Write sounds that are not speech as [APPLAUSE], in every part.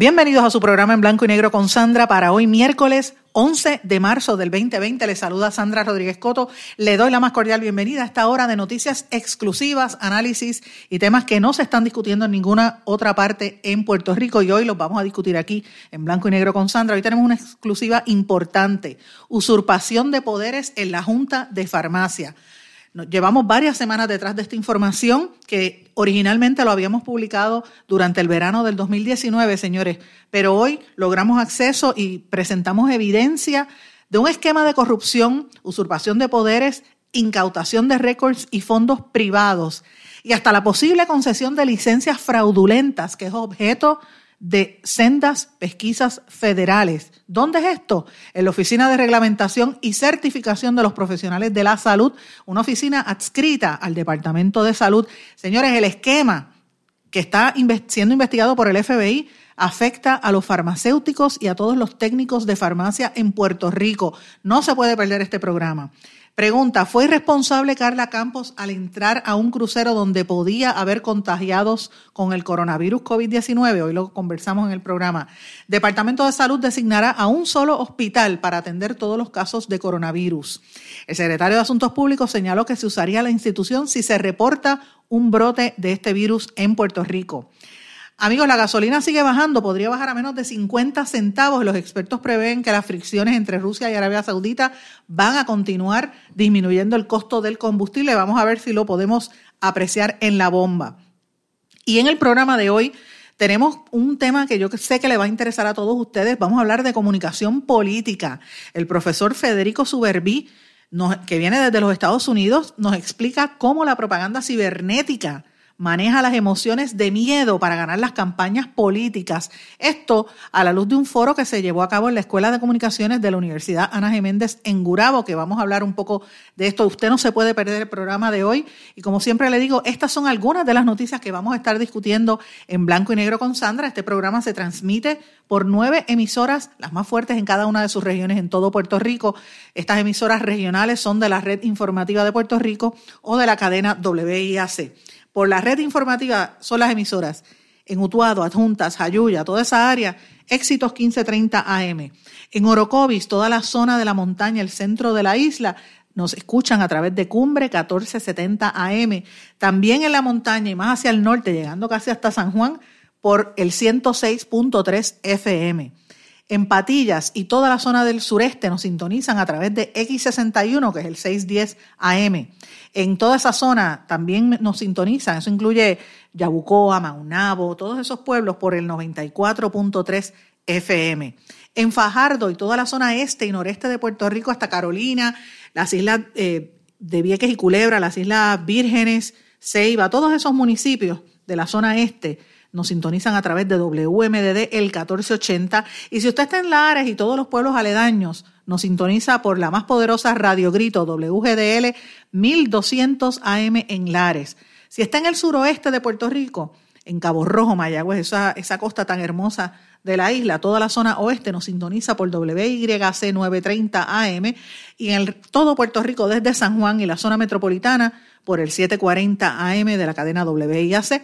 Bienvenidos a su programa en blanco y negro con Sandra para hoy miércoles 11 de marzo del 2020. Le saluda Sandra Rodríguez Coto. Le doy la más cordial bienvenida a esta hora de noticias exclusivas, análisis y temas que no se están discutiendo en ninguna otra parte en Puerto Rico y hoy los vamos a discutir aquí en blanco y negro con Sandra. Hoy tenemos una exclusiva importante, usurpación de poderes en la Junta de Farmacia. Llevamos varias semanas detrás de esta información que originalmente lo habíamos publicado durante el verano del 2019, señores, pero hoy logramos acceso y presentamos evidencia de un esquema de corrupción, usurpación de poderes, incautación de récords y fondos privados y hasta la posible concesión de licencias fraudulentas, que es objeto de sendas pesquisas federales. ¿Dónde es esto? En la Oficina de Reglamentación y Certificación de los Profesionales de la Salud, una oficina adscrita al Departamento de Salud. Señores, el esquema que está siendo investigado por el FBI afecta a los farmacéuticos y a todos los técnicos de farmacia en Puerto Rico. No se puede perder este programa. Pregunta, ¿fue irresponsable Carla Campos al entrar a un crucero donde podía haber contagiados con el coronavirus COVID-19? Hoy lo conversamos en el programa. Departamento de Salud designará a un solo hospital para atender todos los casos de coronavirus. El secretario de Asuntos Públicos señaló que se usaría la institución si se reporta un brote de este virus en Puerto Rico. Amigos, la gasolina sigue bajando, podría bajar a menos de 50 centavos. Los expertos prevén que las fricciones entre Rusia y Arabia Saudita van a continuar disminuyendo el costo del combustible. Vamos a ver si lo podemos apreciar en la bomba. Y en el programa de hoy tenemos un tema que yo sé que le va a interesar a todos ustedes. Vamos a hablar de comunicación política. El profesor Federico Suberbí, que viene desde los Estados Unidos, nos explica cómo la propaganda cibernética maneja las emociones de miedo para ganar las campañas políticas. Esto a la luz de un foro que se llevó a cabo en la Escuela de Comunicaciones de la Universidad Ana Geméndez en Gurabo, que vamos a hablar un poco de esto. Usted no se puede perder el programa de hoy. Y como siempre le digo, estas son algunas de las noticias que vamos a estar discutiendo en blanco y negro con Sandra. Este programa se transmite por nueve emisoras, las más fuertes en cada una de sus regiones en todo Puerto Rico. Estas emisoras regionales son de la Red Informativa de Puerto Rico o de la cadena WIAC. Por la red informativa son las emisoras en Utuado, Adjuntas, Jayuya, toda esa área, Éxitos 1530 AM. En Orocovis, toda la zona de la montaña, el centro de la isla, nos escuchan a través de Cumbre 1470 AM. También en la montaña y más hacia el norte, llegando casi hasta San Juan, por el 106.3 FM. En Patillas y toda la zona del sureste nos sintonizan a través de X61, que es el 610 AM. En toda esa zona también nos sintonizan, eso incluye Yabucoa, Maunabo, todos esos pueblos por el 94.3 FM. En Fajardo y toda la zona este y noreste de Puerto Rico hasta Carolina, las islas eh, de Vieques y Culebra, las islas Vírgenes, Ceiba, todos esos municipios de la zona este nos sintonizan a través de WMDD el 1480. Y si usted está en Lares y todos los pueblos aledaños, nos sintoniza por la más poderosa Radio Grito WGDL 1200 AM en Lares. Si está en el suroeste de Puerto Rico, en Cabo Rojo, Mayagüez, esa, esa costa tan hermosa de la isla, toda la zona oeste nos sintoniza por WYC 930 AM y en todo Puerto Rico desde San Juan y la zona metropolitana por el 740 AM de la cadena WIAC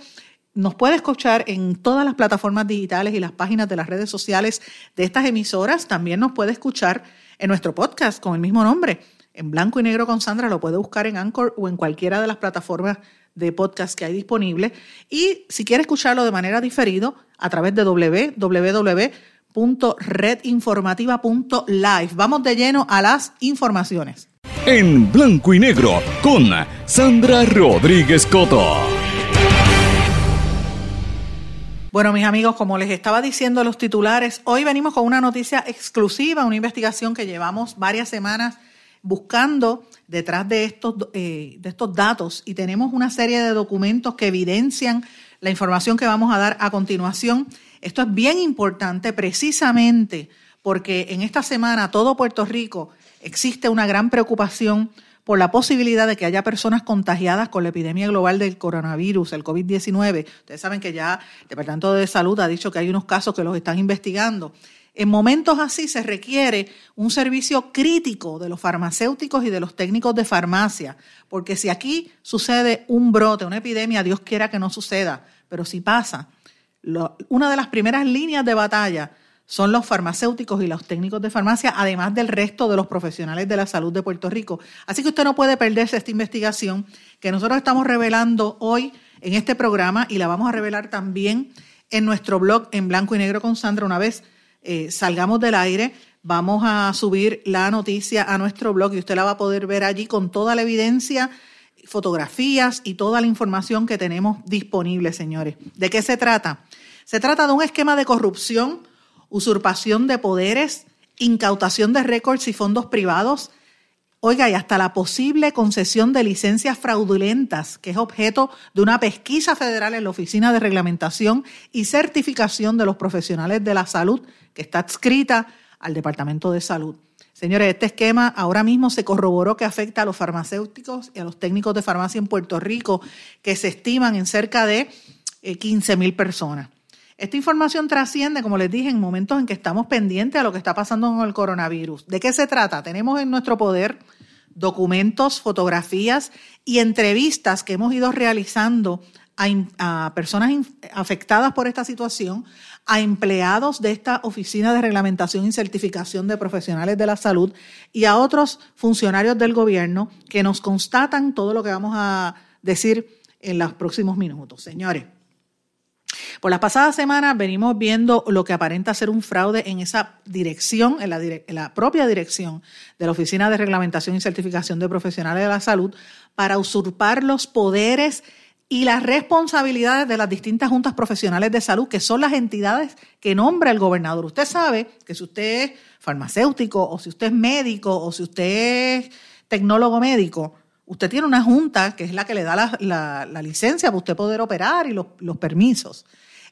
nos puede escuchar en todas las plataformas digitales y las páginas de las redes sociales de estas emisoras. También nos puede escuchar en nuestro podcast con el mismo nombre, en blanco y negro con Sandra. Lo puede buscar en Anchor o en cualquiera de las plataformas de podcast que hay disponible. Y si quiere escucharlo de manera diferido, a través de www.redinformativa.live. Vamos de lleno a las informaciones. En blanco y negro con Sandra Rodríguez Coto. Bueno, mis amigos, como les estaba diciendo los titulares, hoy venimos con una noticia exclusiva, una investigación que llevamos varias semanas buscando detrás de estos, eh, de estos datos y tenemos una serie de documentos que evidencian la información que vamos a dar a continuación. Esto es bien importante precisamente porque en esta semana todo Puerto Rico existe una gran preocupación por la posibilidad de que haya personas contagiadas con la epidemia global del coronavirus, el COVID-19. Ustedes saben que ya el Departamento de Salud ha dicho que hay unos casos que los están investigando. En momentos así se requiere un servicio crítico de los farmacéuticos y de los técnicos de farmacia, porque si aquí sucede un brote, una epidemia, Dios quiera que no suceda, pero si pasa, una de las primeras líneas de batalla son los farmacéuticos y los técnicos de farmacia, además del resto de los profesionales de la salud de Puerto Rico. Así que usted no puede perderse esta investigación que nosotros estamos revelando hoy en este programa y la vamos a revelar también en nuestro blog en blanco y negro con Sandra. Una vez eh, salgamos del aire, vamos a subir la noticia a nuestro blog y usted la va a poder ver allí con toda la evidencia fotografías y toda la información que tenemos disponible, señores. ¿De qué se trata? Se trata de un esquema de corrupción usurpación de poderes, incautación de récords y fondos privados, oiga, y hasta la posible concesión de licencias fraudulentas, que es objeto de una pesquisa federal en la Oficina de Reglamentación y Certificación de los Profesionales de la Salud, que está adscrita al Departamento de Salud. Señores, este esquema ahora mismo se corroboró que afecta a los farmacéuticos y a los técnicos de farmacia en Puerto Rico, que se estiman en cerca de 15 eh, mil personas. Esta información trasciende, como les dije, en momentos en que estamos pendientes a lo que está pasando con el coronavirus. ¿De qué se trata? Tenemos en nuestro poder documentos, fotografías y entrevistas que hemos ido realizando a, personas afectadas por esta situación, a empleados de esta Oficina de Reglamentación y Certificación de Profesionales de la Salud y a otros funcionarios del gobierno que nos constatan todo lo que vamos a decir en los próximos minutos. Señores, por las pasadas semanas venimos viendo lo que aparenta ser un fraude en esa dirección, en la, propia dirección de la Oficina de Reglamentación y Certificación de Profesionales de la Salud, para usurpar los poderes y las responsabilidades de las distintas juntas profesionales de salud, que son las entidades que nombra el gobernador. Usted sabe que si usted es farmacéutico o si usted es médico o si usted es tecnólogo médico, usted tiene una junta que es la que le da la, licencia para usted poder operar y los, los permisos.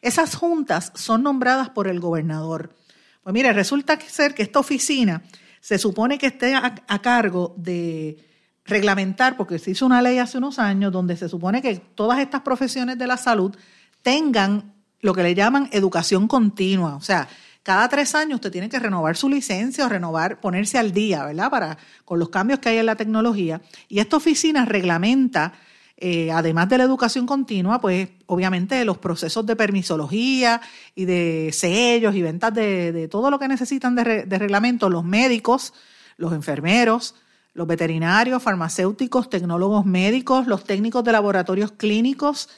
Esas juntas son nombradas por el gobernador. Pues mire, resulta ser que esta oficina se supone que esté a, cargo de reglamentar, porque se hizo una ley hace unos años donde se supone que todas estas profesiones de la salud tengan lo que le llaman educación continua. O sea, cada tres años usted tiene que renovar su licencia o renovar, ponerse al día, ¿verdad? Para, con los cambios que hay en la tecnología. Y esta oficina reglamenta eh, además de la educación continua, pues obviamente los procesos de permisología y de sellos y ventas de, todo lo que necesitan de, de reglamento, los médicos, los enfermeros, los veterinarios, farmacéuticos, tecnólogos médicos, los técnicos de laboratorios clínicos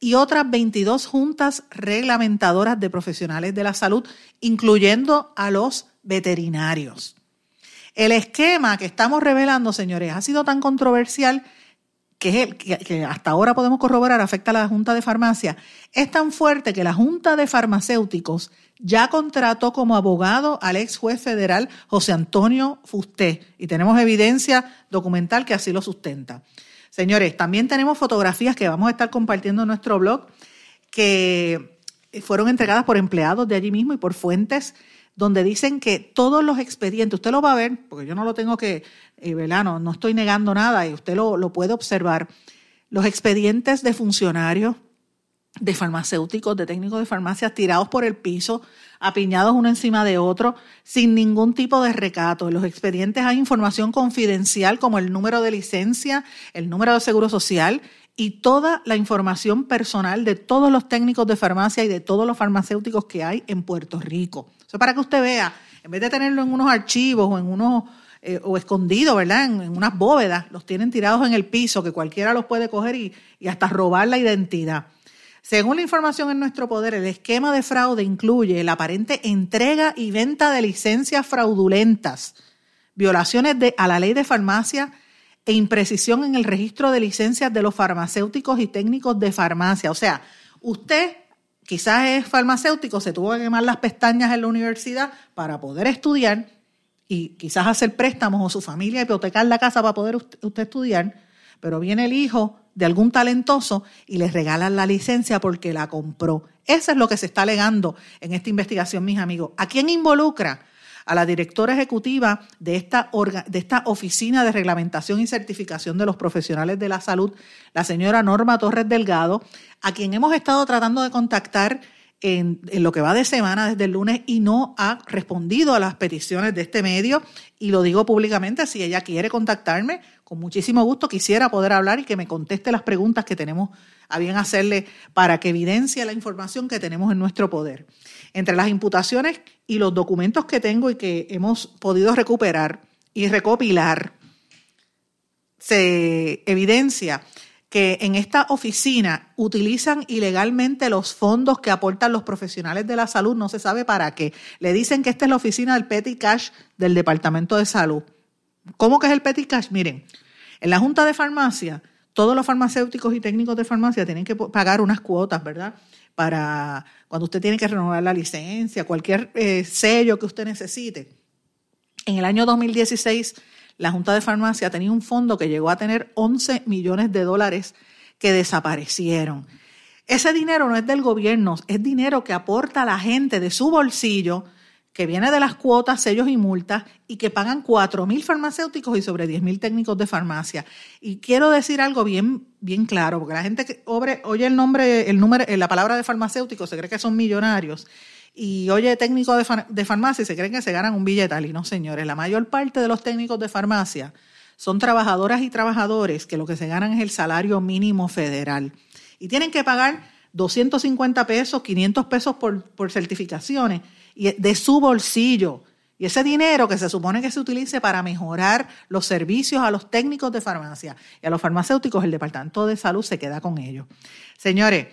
y otras 22 juntas reglamentadoras de profesionales de la salud, incluyendo a los veterinarios. El esquema que estamos revelando, señores, ha sido tan controversial que, es el, que, hasta ahora podemos corroborar afecta a la Junta de Farmacia, es tan fuerte que la Junta de Farmacéuticos ya contrató como abogado al ex juez federal José Antonio Fusté y tenemos evidencia documental que así lo sustenta. Señores, también tenemos fotografías que vamos a estar compartiendo en nuestro blog que fueron entregadas por empleados de allí mismo y por fuentes donde dicen que todos los expedientes, usted lo va a ver, porque yo no lo tengo que, eh, No, estoy negando nada y usted lo, lo puede observar, los expedientes de funcionarios, de farmacéuticos, de técnicos de farmacia tirados por el piso, apiñados uno encima de otro, sin ningún tipo de recato. En los expedientes hay información confidencial como el número de licencia, el número de seguro social y toda la información personal de todos los técnicos de farmacia y de todos los farmacéuticos que hay en Puerto Rico. Eso para que usted vea, en vez de tenerlo en unos archivos o en unos eh, o escondido, ¿verdad? En, unas bóvedas, los tienen tirados en el piso, que cualquiera los puede coger y, y hasta robar la identidad. Según la información en nuestro poder, el esquema de fraude incluye la aparente entrega y venta de licencias fraudulentas, violaciones de, a la ley de farmacia e imprecisión en el registro de licencias de los farmacéuticos y técnicos de farmacia. O sea, usted quizás es farmacéutico, se tuvo que quemar las pestañas en la universidad para poder estudiar y quizás hacer préstamos o su familia hipotecar la casa para poder usted estudiar, pero viene el hijo de algún talentoso y le regalan la licencia porque la compró. Eso es lo que se está alegando en esta investigación, mis amigos. ¿A quién involucra? A la directora ejecutiva de esta, de esta Oficina de Reglamentación y Certificación de los Profesionales de la Salud, la señora Norma Torres Delgado, a quien hemos estado tratando de contactar en, lo que va de semana desde el lunes y no ha respondido a las peticiones de este medio. Y lo digo públicamente, si ella quiere contactarme, con muchísimo gusto quisiera poder hablar y que me conteste las preguntas que tenemos a bien hacerle para que evidencie la información que tenemos en nuestro poder. Entre las imputaciones y los documentos que tengo y que hemos podido recuperar y recopilar, se evidencia que en esta oficina utilizan ilegalmente los fondos que aportan los profesionales de la salud, no se sabe para qué. Le dicen que esta es la oficina del Petty Cash del Departamento de Salud. ¿Cómo que es el Petty Cash? Miren, en la Junta de Farmacia, todos los farmacéuticos y técnicos de farmacia tienen que pagar unas cuotas, ¿verdad? Para cuando usted tiene que renovar la licencia, cualquier eh, sello que usted necesite. En el año 2016 la Junta de Farmacia tenía un fondo que llegó a tener 11 millones de dólares que desaparecieron. Ese dinero no es del gobierno, es dinero que aporta la gente de su bolsillo, que viene de las cuotas, sellos y multas, y que pagan 4 mil farmacéuticos y sobre 10 mil técnicos de farmacia. Y quiero decir algo bien, bien claro, porque la gente que oye el nombre, el número, la palabra de farmacéutico se cree que son millonarios y oye técnico de, farmacia se creen que se ganan un billetal. Y no, señores, la mayor parte de los técnicos de farmacia son trabajadoras y trabajadores que lo que se ganan es el salario mínimo federal. Y tienen que pagar 250 pesos, 500 pesos por, por certificaciones de su bolsillo. Y ese dinero que se supone que se utilice para mejorar los servicios a los técnicos de farmacia y a los farmacéuticos, el Departamento de Salud se queda con ellos. Señores,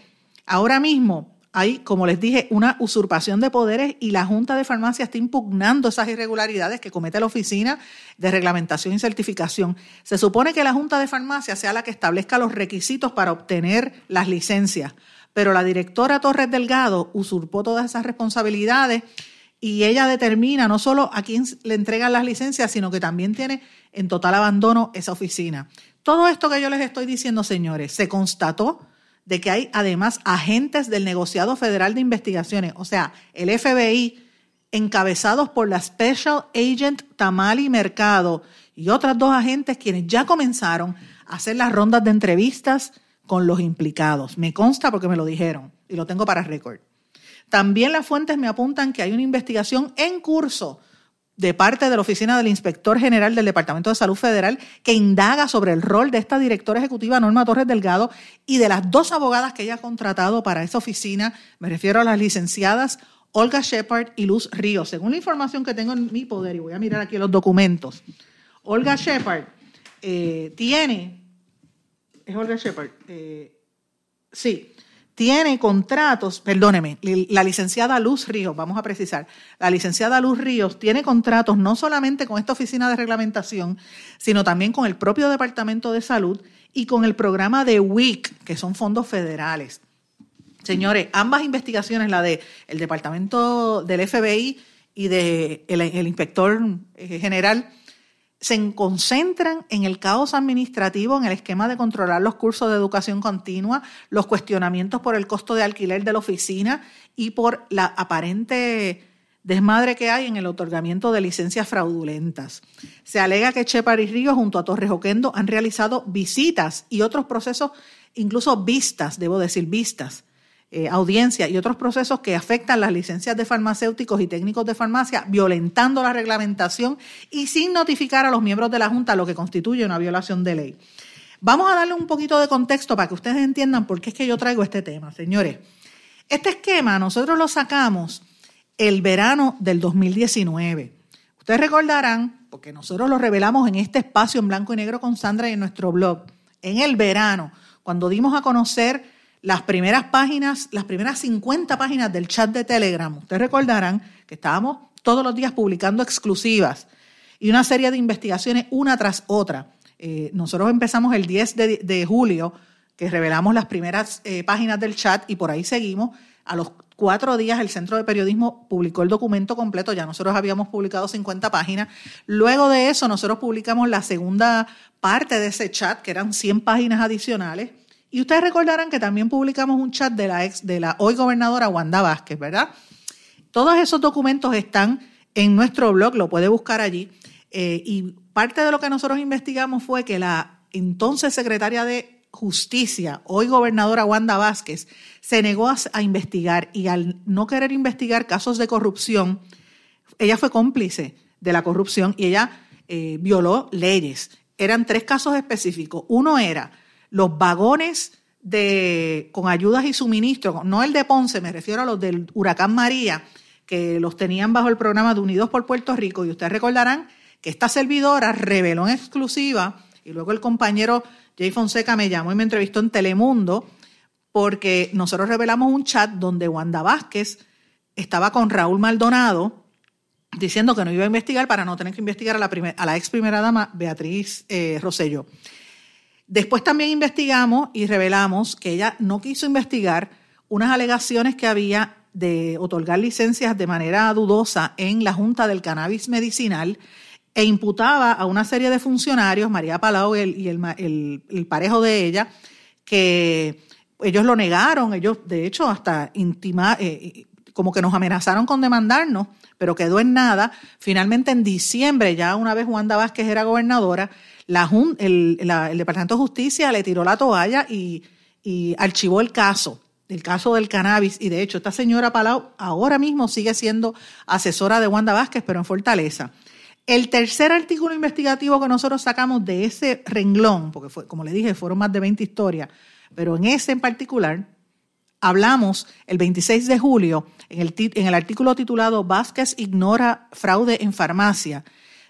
ahora mismo hay, como les dije, una usurpación de poderes y la Junta de Farmacia está impugnando esas irregularidades que comete la Oficina de Reglamentación y Certificación. Se supone que la Junta de Farmacia sea la que establezca los requisitos para obtener las licencias, pero la directora Torres Delgado usurpó todas esas responsabilidades y ella determina no solo a quién le entregan las licencias, sino que también tiene en total abandono esa oficina. Todo esto que yo les estoy diciendo, señores, se constató de que hay además agentes del negociado federal de investigaciones, o sea, el FBI, encabezados por la Special Agent Tamali Mercado y otras dos agentes quienes ya comenzaron a hacer las rondas de entrevistas con los implicados. Me consta porque me lo dijeron y lo tengo para récord. También las fuentes me apuntan que hay una investigación en curso de parte de la Oficina del Inspector General del Departamento de Salud Federal que indaga sobre el rol de esta directora ejecutiva Norma Torres Delgado y de las dos abogadas que ella ha contratado para esa oficina. Me refiero a las licenciadas Olga Shepard y Luz Ríos. Según la información que tengo en mi poder, y voy a mirar aquí los documentos, Olga Shepard eh, tiene, es Olga Shepard, eh, sí, tiene contratos, perdóneme, la licenciada Luz Ríos, vamos a precisar, la licenciada Luz Ríos tiene contratos no solamente con esta oficina de reglamentación, sino también con el propio Departamento de Salud y con el programa de WIC, que son fondos federales. Señores, ambas investigaciones, la del el Departamento del FBI y del de el Inspector eh, General, se concentran en el caos administrativo, en el esquema de controlar los cursos de educación continua, los cuestionamientos por el costo de alquiler de la oficina y por la aparente desmadre que hay en el otorgamiento de licencias fraudulentas. Se alega que Chepar y Río junto a Torres Oquendo han realizado visitas y otros procesos, incluso vistas, debo decir vistas, eh, audiencia y otros procesos que afectan las licencias de farmacéuticos y técnicos de farmacia, violentando la reglamentación y sin notificar a los miembros de la Junta, lo que constituye una violación de ley. Vamos a darle un poquito de contexto para que ustedes entiendan por qué es que yo traigo este tema, señores. Este esquema nosotros lo sacamos el verano del 2019. Ustedes recordarán, porque nosotros lo revelamos en este espacio en blanco y negro con Sandra y en nuestro blog, en el verano, cuando dimos a conocer las primeras páginas, las primeras 50 páginas del chat de Telegram. Ustedes recordarán que estábamos todos los días publicando exclusivas y una serie de investigaciones una tras otra. Eh, nosotros empezamos el 10 de, julio, que revelamos las primeras eh, páginas del chat y por ahí seguimos A los cuatro días el Centro de Periodismo publicó el documento completo, ya nosotros habíamos publicado 50 páginas. Luego de eso nosotros publicamos la segunda parte de ese chat, que eran 100 páginas adicionales. Y ustedes recordarán que también publicamos un chat de la, ex, de la hoy gobernadora Wanda Vázquez, ¿verdad? Todos esos documentos están en nuestro blog, lo puede buscar allí. Eh, y parte de lo que nosotros investigamos fue que la entonces secretaria de Justicia, hoy gobernadora Wanda Vázquez, se negó a, investigar y al no querer investigar casos de corrupción, ella fue cómplice de la corrupción y ella eh, violó leyes. Eran tres casos específicos. Uno era los vagones de, con ayudas y suministros, no el de Ponce, me refiero a los del huracán María, que los tenían bajo el programa de Unidos por Puerto Rico. Y ustedes recordarán que esta servidora reveló en exclusiva, y luego el compañero Jay Fonseca me llamó y me entrevistó en Telemundo porque nosotros revelamos un chat donde Wanda Vázquez estaba con Raúl Maldonado diciendo que no iba a investigar para no tener que investigar a la, ex primera dama Beatriz eh. Después también investigamos y revelamos que ella no quiso investigar unas alegaciones que había de otorgar licencias de manera dudosa en la Junta del Cannabis Medicinal e imputaba a una serie de funcionarios, María Palau y, el, parejo de ella, que ellos lo negaron, ellos de hecho hasta intima, eh, como que nos amenazaron con demandarnos, pero quedó en nada. Finalmente en diciembre, ya una vez Wanda Vázquez era gobernadora, la, el, Departamento de Justicia le tiró la toalla y, y archivó el caso el caso del cannabis, y de hecho esta señora Palau ahora mismo sigue siendo asesora de Wanda Vázquez, pero en Fortaleza. El tercer artículo investigativo que nosotros sacamos de ese renglón, porque fue, como le dije, fueron más de 20 historias, pero en ese en particular, hablamos el 26 de julio, en el, en el artículo titulado Vázquez ignora fraude en farmacia,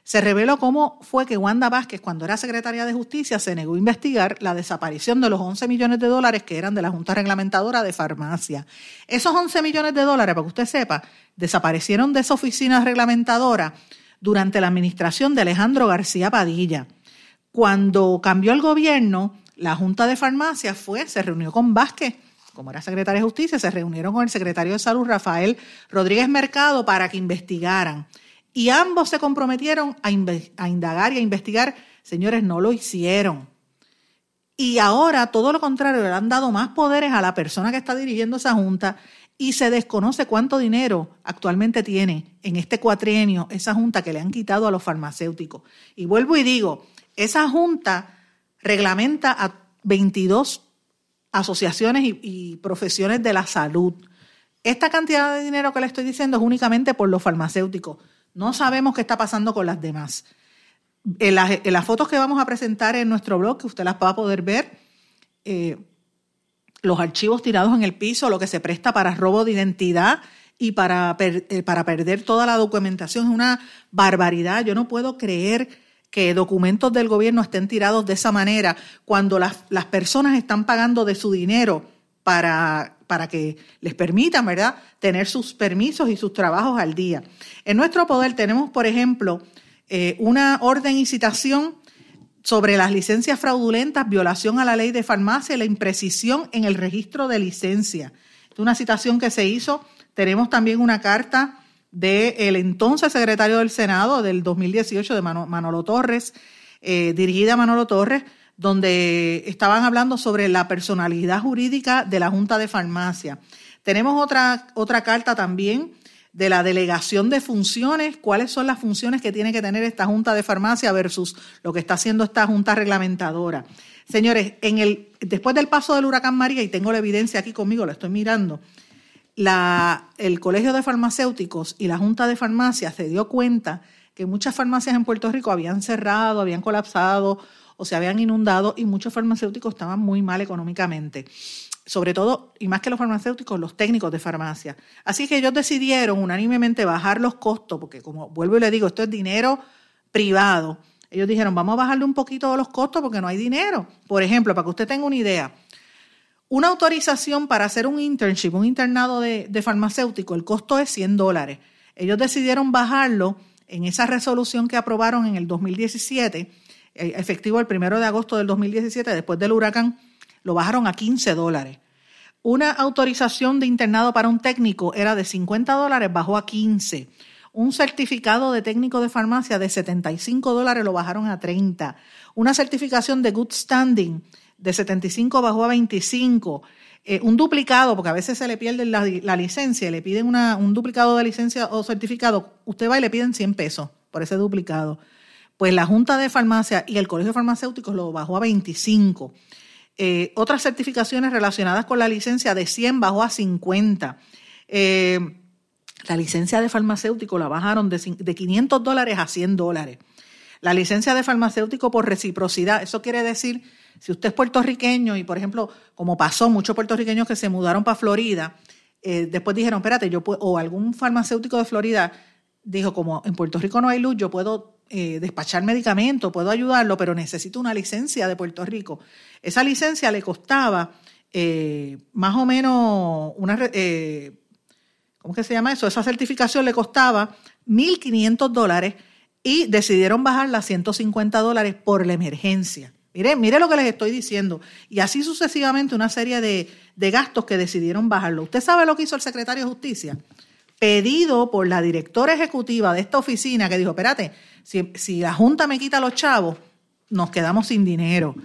se reveló cómo fue que Wanda Vázquez, cuando era secretaria de Justicia, se negó a investigar la desaparición de los 11 millones de dólares que eran de la Junta Reglamentadora de Farmacia. Esos 11 millones de dólares, para que usted sepa, desaparecieron de esa oficina reglamentadora durante la administración de Alejandro García Padilla. Cuando cambió el gobierno, la Junta de Farmacia fue, se reunió con Vázquez, como era secretario de Justicia, se reunieron con el secretario de Salud, Rafael Rodríguez Mercado, para que investigaran. Y ambos se comprometieron a, indagar y a investigar. Señores, no lo hicieron. Y ahora, todo lo contrario, le han dado más poderes a la persona que está dirigiendo esa junta y se desconoce cuánto dinero actualmente tiene en este cuatrienio esa junta que le han quitado a los farmacéuticos. Y vuelvo y digo, esa junta reglamenta a 22 asociaciones y, profesiones de la salud. Esta cantidad de dinero que le estoy diciendo es únicamente por los farmacéuticos. No sabemos qué está pasando con las demás. En las, fotos que vamos a presentar en nuestro blog, que usted las va a poder ver, eh, los archivos tirados en el piso, lo que se presta para robo de identidad y para, eh, para perder toda la documentación. Es una barbaridad. Yo no puedo creer que documentos del gobierno estén tirados de esa manera cuando las, las personas están pagando de su dinero para, para que les permitan, ¿verdad?, tener sus permisos y sus trabajos al día. En nuestro poder tenemos, por ejemplo, eh, una orden y citación sobre las licencias fraudulentas, violación a la ley de farmacia y la imprecisión en el registro de licencia. Es una citación que se hizo. Tenemos también una carta del entonces secretario del Senado del 2018 de Manolo Torres, eh, dirigida a Manolo Torres, donde estaban hablando sobre la personalidad jurídica de la Junta de Farmacia. Tenemos otra, otra carta también de la delegación de funciones, cuáles son las funciones que tiene que tener esta Junta de Farmacia versus lo que está haciendo esta Junta reglamentadora. Señores, en el, después del paso del huracán María, y tengo la evidencia aquí conmigo, la estoy mirando, la, el Colegio de Farmacéuticos y la Junta de Farmacia se dio cuenta que muchas farmacias en Puerto Rico habían cerrado, habían colapsado o se habían inundado y muchos farmacéuticos estaban muy mal económicamente sobre todo, y más que los farmacéuticos, los técnicos de farmacia. Así que ellos decidieron unánimemente bajar los costos, porque como vuelvo y le digo, esto es dinero privado. Ellos dijeron, vamos a bajarle un poquito los costos porque no hay dinero. Por ejemplo, para que usted tenga una idea, una autorización para hacer un internship, un internado de, farmacéutico, el costo es 100 dólares. Ellos decidieron bajarlo en esa resolución que aprobaron en el 2017, eh, efectivo el primero de agosto del 2017, después del huracán lo bajaron a 15 dólares. una autorización de internado para un técnico era de 50 dólares, bajó a 15. Un certificado de técnico de farmacia de 75 dólares lo bajaron a 30. Una certificación de good standing de 75 bajó a 25. Eh, un duplicado, porque a veces se le pierde la, licencia, le piden una, un duplicado de licencia o certificado, usted va y le piden 100 pesos por ese duplicado. Pues la Junta de Farmacia y el Colegio de Farmacéuticos lo bajó a 25. Eh, otras certificaciones relacionadas con la licencia de 100 bajó a 50. Eh, la licencia de farmacéutico la bajaron de, 500 dólares a 100 dólares. La licencia de farmacéutico por reciprocidad, eso quiere decir, si usted es puertorriqueño y, por ejemplo, como pasó, muchos puertorriqueños que se mudaron para Florida, eh, después dijeron, espérate, yo puedo, o algún farmacéutico de Florida dijo, como en Puerto Rico no hay luz, yo puedo eh, despachar medicamentos, puedo ayudarlo, pero necesito una licencia de Puerto Rico. Esa licencia le costaba eh, más o menos una... ¿cómo que se llama eso? Esa certificación le costaba 1.500 dólares y decidieron bajarla a 150 dólares por la emergencia. Mire, mire lo que les estoy diciendo. Y así sucesivamente una serie de, gastos que decidieron bajarlo. ¿Usted sabe lo que hizo el secretario de Justicia? Pedido por la directora ejecutiva de esta oficina que dijo, espérate, si, la Junta me quita los chavos, nos quedamos sin dinero.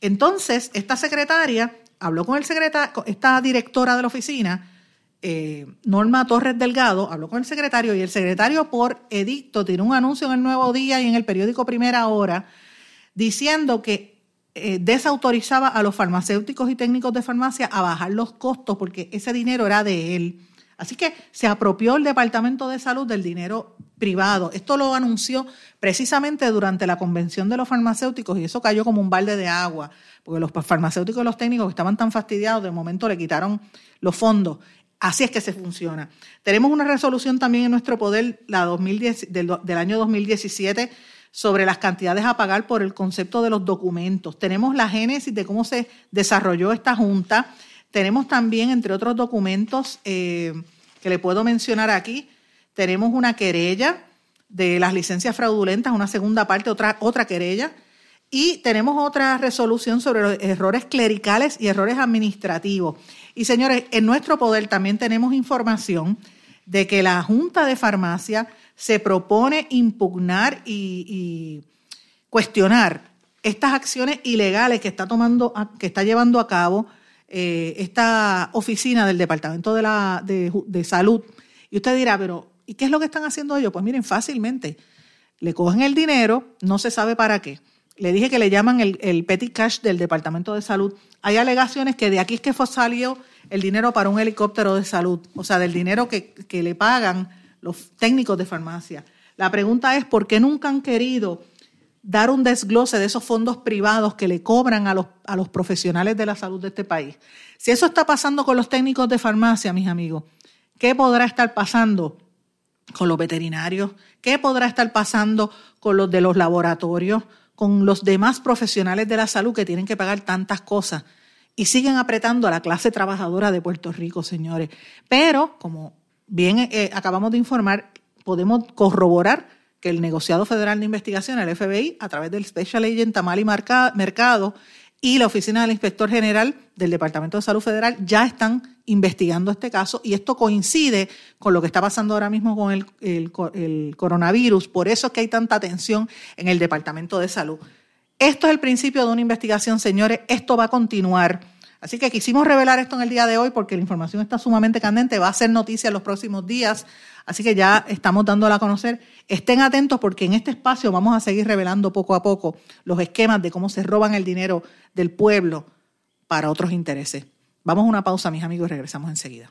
Entonces, esta secretaria habló con el secretario, esta directora de la oficina, eh, Norma Torres Delgado habló con el secretario y el secretario por edicto tiene un anuncio en el Nuevo Día y en el periódico Primera Hora diciendo que eh, desautorizaba a los farmacéuticos y técnicos de farmacia a bajar los costos porque ese dinero era de él. Así que se apropió el Departamento de Salud del dinero privado. Esto lo anunció precisamente durante la convención de los farmacéuticos y eso cayó como un balde de agua, porque los farmacéuticos y los técnicos estaban tan fastidiados, de momento le quitaron los fondos. Así es que se funciona. Tenemos una resolución también en nuestro poder la 2010, del, del, año 2017 sobre las cantidades a pagar por el concepto de los documentos. Tenemos la génesis de cómo se desarrolló esta junta. Tenemos también, entre otros documentos eh, que le puedo mencionar aquí, tenemos una querella de las licencias fraudulentas, una segunda parte, otra, otra querella. Y tenemos otra resolución sobre los errores clericales y errores administrativos. Y señores, en nuestro poder también tenemos información de que la Junta de Farmacia se propone impugnar y, cuestionar estas acciones ilegales que está tomando, que está llevando a cabo eh, esta oficina del Departamento de, la, de, Salud. Y usted dirá, pero ¿y qué es lo que están haciendo ellos? Pues miren, fácilmente, le cogen el dinero, no se sabe para qué. Le dije que le llaman el, el petty cash del Departamento de Salud hay alegaciones que de aquí es que fue salió el dinero para un helicóptero de salud, o sea, del dinero que, le pagan los técnicos de farmacia. La pregunta es, ¿por qué nunca han querido dar un desglose de esos fondos privados que le cobran a los, a los profesionales de la salud de este país? Si eso está pasando con los técnicos de farmacia, mis amigos, ¿qué podrá estar pasando con los veterinarios? ¿Qué podrá estar pasando con los de los laboratorios? con los demás profesionales de la salud que tienen que pagar tantas cosas y siguen apretando a la clase trabajadora de Puerto Rico, señores. Pero, como bien eh, acabamos de informar, podemos corroborar que el negociado federal de investigación, el FBI, a través del Special Agent Tamali Mercado y la Oficina del Inspector General del Departamento de Salud Federal ya están investigando este caso y esto coincide con lo que está pasando ahora mismo con el, coronavirus. Por eso es que hay tanta atención en el Departamento de Salud. Esto es el principio de una investigación, señores. Esto va a continuar. Así que quisimos revelar esto en el día de hoy porque la información está sumamente candente, va a ser noticia en los próximos días. Así que ya estamos dándola a conocer. Estén atentos porque en este espacio vamos a seguir revelando poco a poco los esquemas de cómo se roban el dinero del pueblo para otros intereses. Vamos a una pausa, mis amigos, y regresamos enseguida.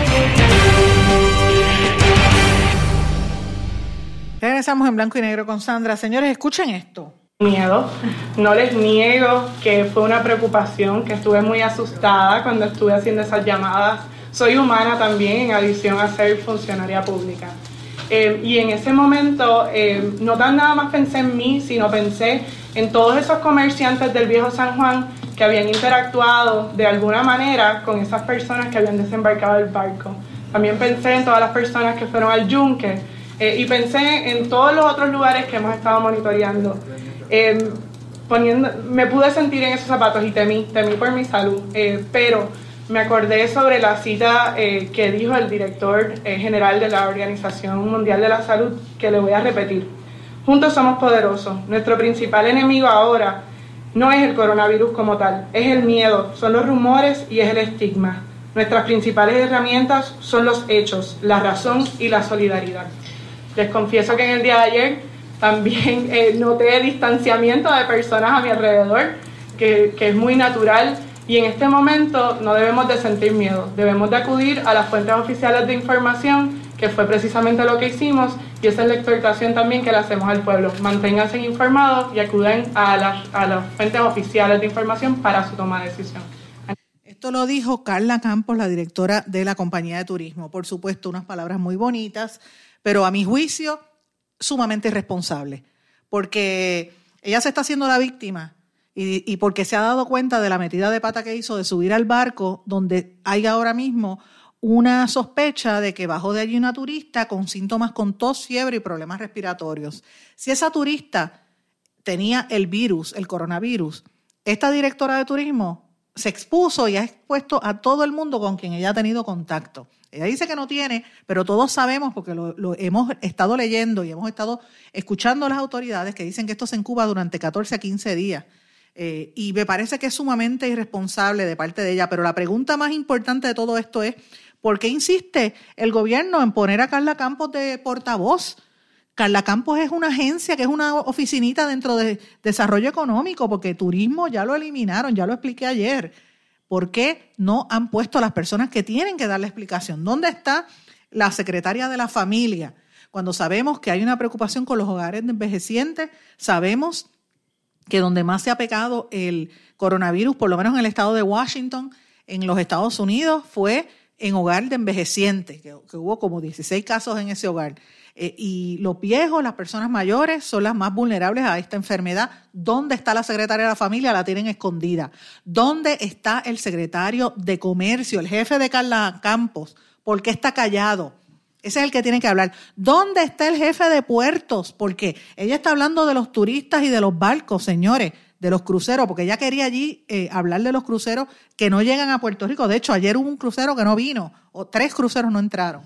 Regresamos en blanco y negro con Sandra. Señores, escuchen esto. Miedo. No les niego que fue una preocupación, que estuve muy asustada cuando estuve haciendo esas llamadas soy humana también en adición a ser funcionaria pública. Eh, y en ese momento eh, no tan nada más pensé en mí, sino pensé en todos esos comerciantes del viejo San Juan que habían interactuado de alguna manera con esas personas que habían desembarcado del barco. También pensé en todas las personas que fueron al yunque eh, y pensé en todos los otros lugares que hemos estado monitoreando. poniendo, me pude sentir en esos zapatos y temí, temí por mi salud, pero me acordé sobre la cita eh, que dijo el director eh, general de la Organización Mundial de la Salud, que le voy a repetir. Juntos somos poderosos. Nuestro principal enemigo ahora no es el coronavirus como tal, es el miedo, son los rumores y es el estigma. Nuestras principales herramientas son los hechos, la razón y la solidaridad. Les confieso que en el día de ayer también [LAUGHS] eh, noté distanciamiento de personas a mi alrededor, que, que es muy natural y en este momento no debemos de sentir miedo, debemos de acudir a las fuentes oficiales de información, que fue precisamente lo que hicimos, y esa es la exhortación también que le hacemos al pueblo. Manténganse informados y acuden a las, a las fuentes oficiales de información para su toma de decisión. Esto lo dijo Carla Campos, la directora de la compañía de turismo. Por supuesto, unas palabras muy bonitas, pero a mi juicio, sumamente irresponsable, porque ella se está haciendo la víctima y, porque se ha dado cuenta de la metida de pata que hizo de subir al barco donde hay ahora mismo una sospecha de que bajó de allí una turista con síntomas con tos, fiebre y problemas respiratorios. Si esa turista tenía el virus, el coronavirus, esta directora de turismo se expuso y ha expuesto a todo el mundo con quien ella ha tenido contacto. Ella dice que no tiene, pero todos sabemos, porque lo, hemos estado leyendo y hemos estado escuchando a las autoridades que dicen que esto se incuba durante 14 a 15 días. Eh, y me parece que es sumamente irresponsable de parte de ella. Pero la pregunta más importante de todo esto es, ¿por qué insiste el gobierno en poner a Carla Campos de portavoz? Carla Campos es una agencia que es una oficinita dentro de desarrollo económico, porque turismo ya lo eliminaron, ya lo expliqué ayer. ¿Por qué no han puesto a las personas que tienen que dar la explicación? ¿Dónde está la secretaria de la familia? Cuando sabemos que hay una preocupación con los hogares de envejecientes, sabemos que donde más se ha pegado el coronavirus, por lo menos en el estado de Washington, en los Estados Unidos, fue en hogar de envejecientes, que, hubo como 16 casos en ese hogar. Eh, y los viejos, las personas mayores, son las más vulnerables a esta enfermedad. ¿Dónde está la secretaria de la familia? La tienen escondida. ¿Dónde está el secretario de comercio, el jefe de Carla Campos? ¿Por qué está callado? Ese es el que tiene que hablar. ¿Dónde está el jefe de puertos? Porque ella está hablando de los turistas y de los barcos, señores, de los cruceros, porque ella quería allí eh, hablar de los cruceros que no llegan a Puerto Rico. De hecho, ayer hubo un crucero que no vino, o tres cruceros no entraron.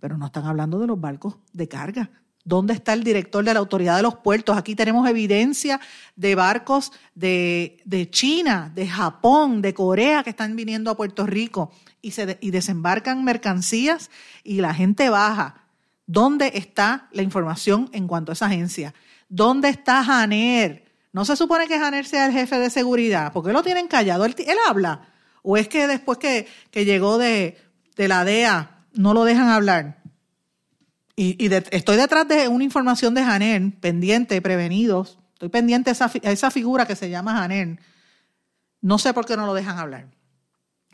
Pero no están hablando de los barcos de carga. ¿Dónde está el director de la autoridad de los puertos? Aquí tenemos evidencia de barcos de, de China, de Japón, de Corea que están viniendo a Puerto Rico y, se y desembarcan mercancías y la gente baja. ¿Dónde está la información en cuanto a esa agencia? ¿Dónde está Janer? No se supone que Janer sea el jefe de seguridad. ¿Por qué lo tienen callado? ¿Él, habla? ¿O es que después que, llegó de, la DEA no lo dejan hablar? Y, estoy detrás de una información de Janer, pendiente, prevenidos. Estoy pendiente a esa, figura que se llama Janer. No sé por qué no lo dejan hablar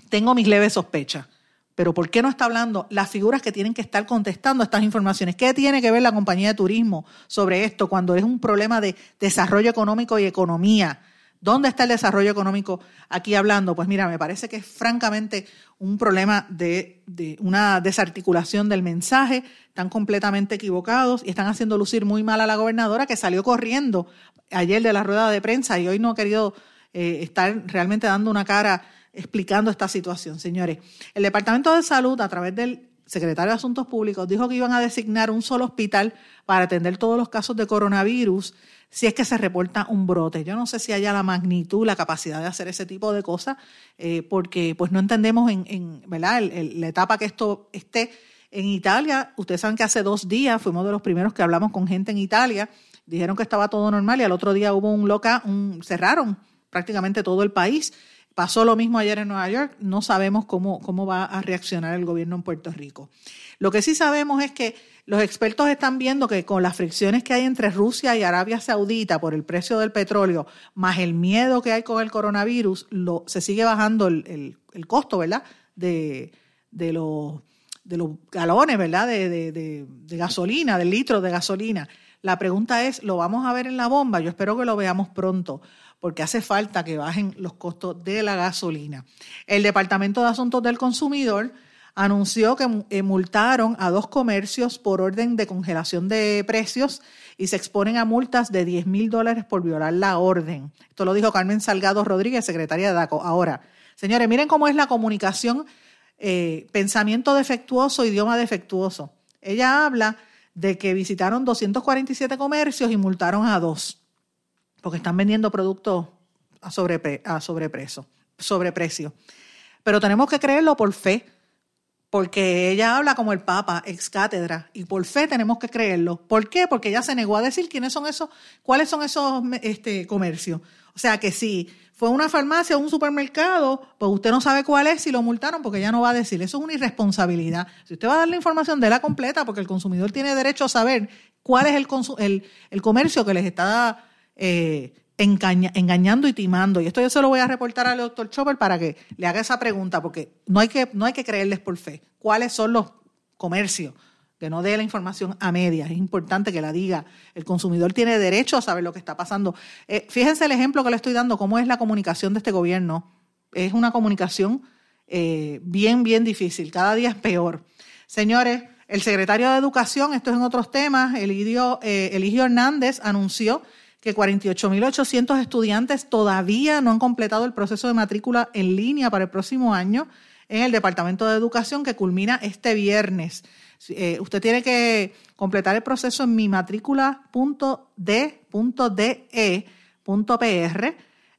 tengo mis leves sospechas. Pero ¿por qué no está hablando las figuras que tienen que estar contestando estas informaciones? ¿Qué tiene que ver la compañía de turismo sobre esto cuando es un problema de desarrollo económico y economía? ¿Dónde está el desarrollo económico aquí hablando? Pues mira, me parece que es francamente un problema de, una desarticulación del mensaje, están completamente equivocados y están haciendo lucir muy mal a la gobernadora que salió corriendo ayer de la rueda de prensa y hoy no ha querido eh, estar realmente dando una cara explicando esta situación, señores. El Departamento de Salud, a través del secretario de Asuntos Públicos, dijo que iban a designar un solo hospital para atender todos los casos de coronavirus si es que se reporta un brote. Yo no sé si haya la magnitud, la capacidad de hacer ese tipo de cosas, eh, porque pues no entendemos en, ¿verdad? la etapa que esto esté. En Italia, ustedes saben que hace dos días fuimos de los primeros que hablamos con gente en Italia, dijeron que estaba todo normal y al otro día hubo un loca, un, cerraron prácticamente todo el país. Pasó lo mismo ayer en Nueva York, no sabemos cómo, cómo va a reaccionar el gobierno en Puerto Rico. Lo que sí sabemos es que los expertos están viendo que con las fricciones que hay entre Rusia y Arabia Saudita por el precio del petróleo, más el miedo que hay con el coronavirus, lo, se sigue bajando el, costo, ¿verdad? De, de los, de los galones, ¿verdad? De, de, de, gasolina, del litro de gasolina. La pregunta es, ¿lo vamos a ver en la bomba? Yo espero que lo veamos pronto, porque hace falta que bajen los costos de la gasolina. El Departamento de Asuntos del Consumidor anunció que eh, multaron a dos comercios por orden de congelación de precios y se exponen a multas de 10 mil dólares por violar la orden. Esto lo dijo Carmen Salgado Rodríguez, secretaria de DACO. Ahora, señores, miren cómo es la comunicación, eh, pensamiento defectuoso, idioma defectuoso. Ella habla de que visitaron 247 comercios y multaron a dos, porque están vendiendo productos a, sobre, a sobreprecio, sobreprecio. Pero tenemos que creerlo por fe porque ella habla como el Papa, ex cátedra, y por fe tenemos que creerlo. ¿Por qué? Porque ella se negó a decir quiénes son esos, cuáles son esos este, comercios. O sea que si fue una farmacia o un supermercado, pues usted no sabe cuál es si lo multaron porque ella no va a decir. Eso es una irresponsabilidad. Si usted va a dar la información de la completa, porque el consumidor tiene derecho a saber cuál es el, el, el comercio que les está eh, engañando y timando. Y esto yo se lo voy a reportar al doctor Chopper para que le haga esa pregunta, porque no hay que, no hay que creerles por fe. ¿Cuáles son los comercios? Que no dé la información a medias. Es importante que la diga. El consumidor tiene derecho a saber lo que está pasando. Eh, fíjense el ejemplo que le estoy dando, cómo es la comunicación de este gobierno. Es una comunicación eh, bien, bien difícil. Cada día es peor. Señores, el secretario de Educación, esto es en otros temas, Eligio, eh, Eligio Hernández, anunció que 48.800 estudiantes todavía no han completado el proceso de matrícula en línea para el próximo año en el Departamento de Educación que culmina este viernes. Eh, usted tiene que completar el proceso en mi matrícula.d.de.pr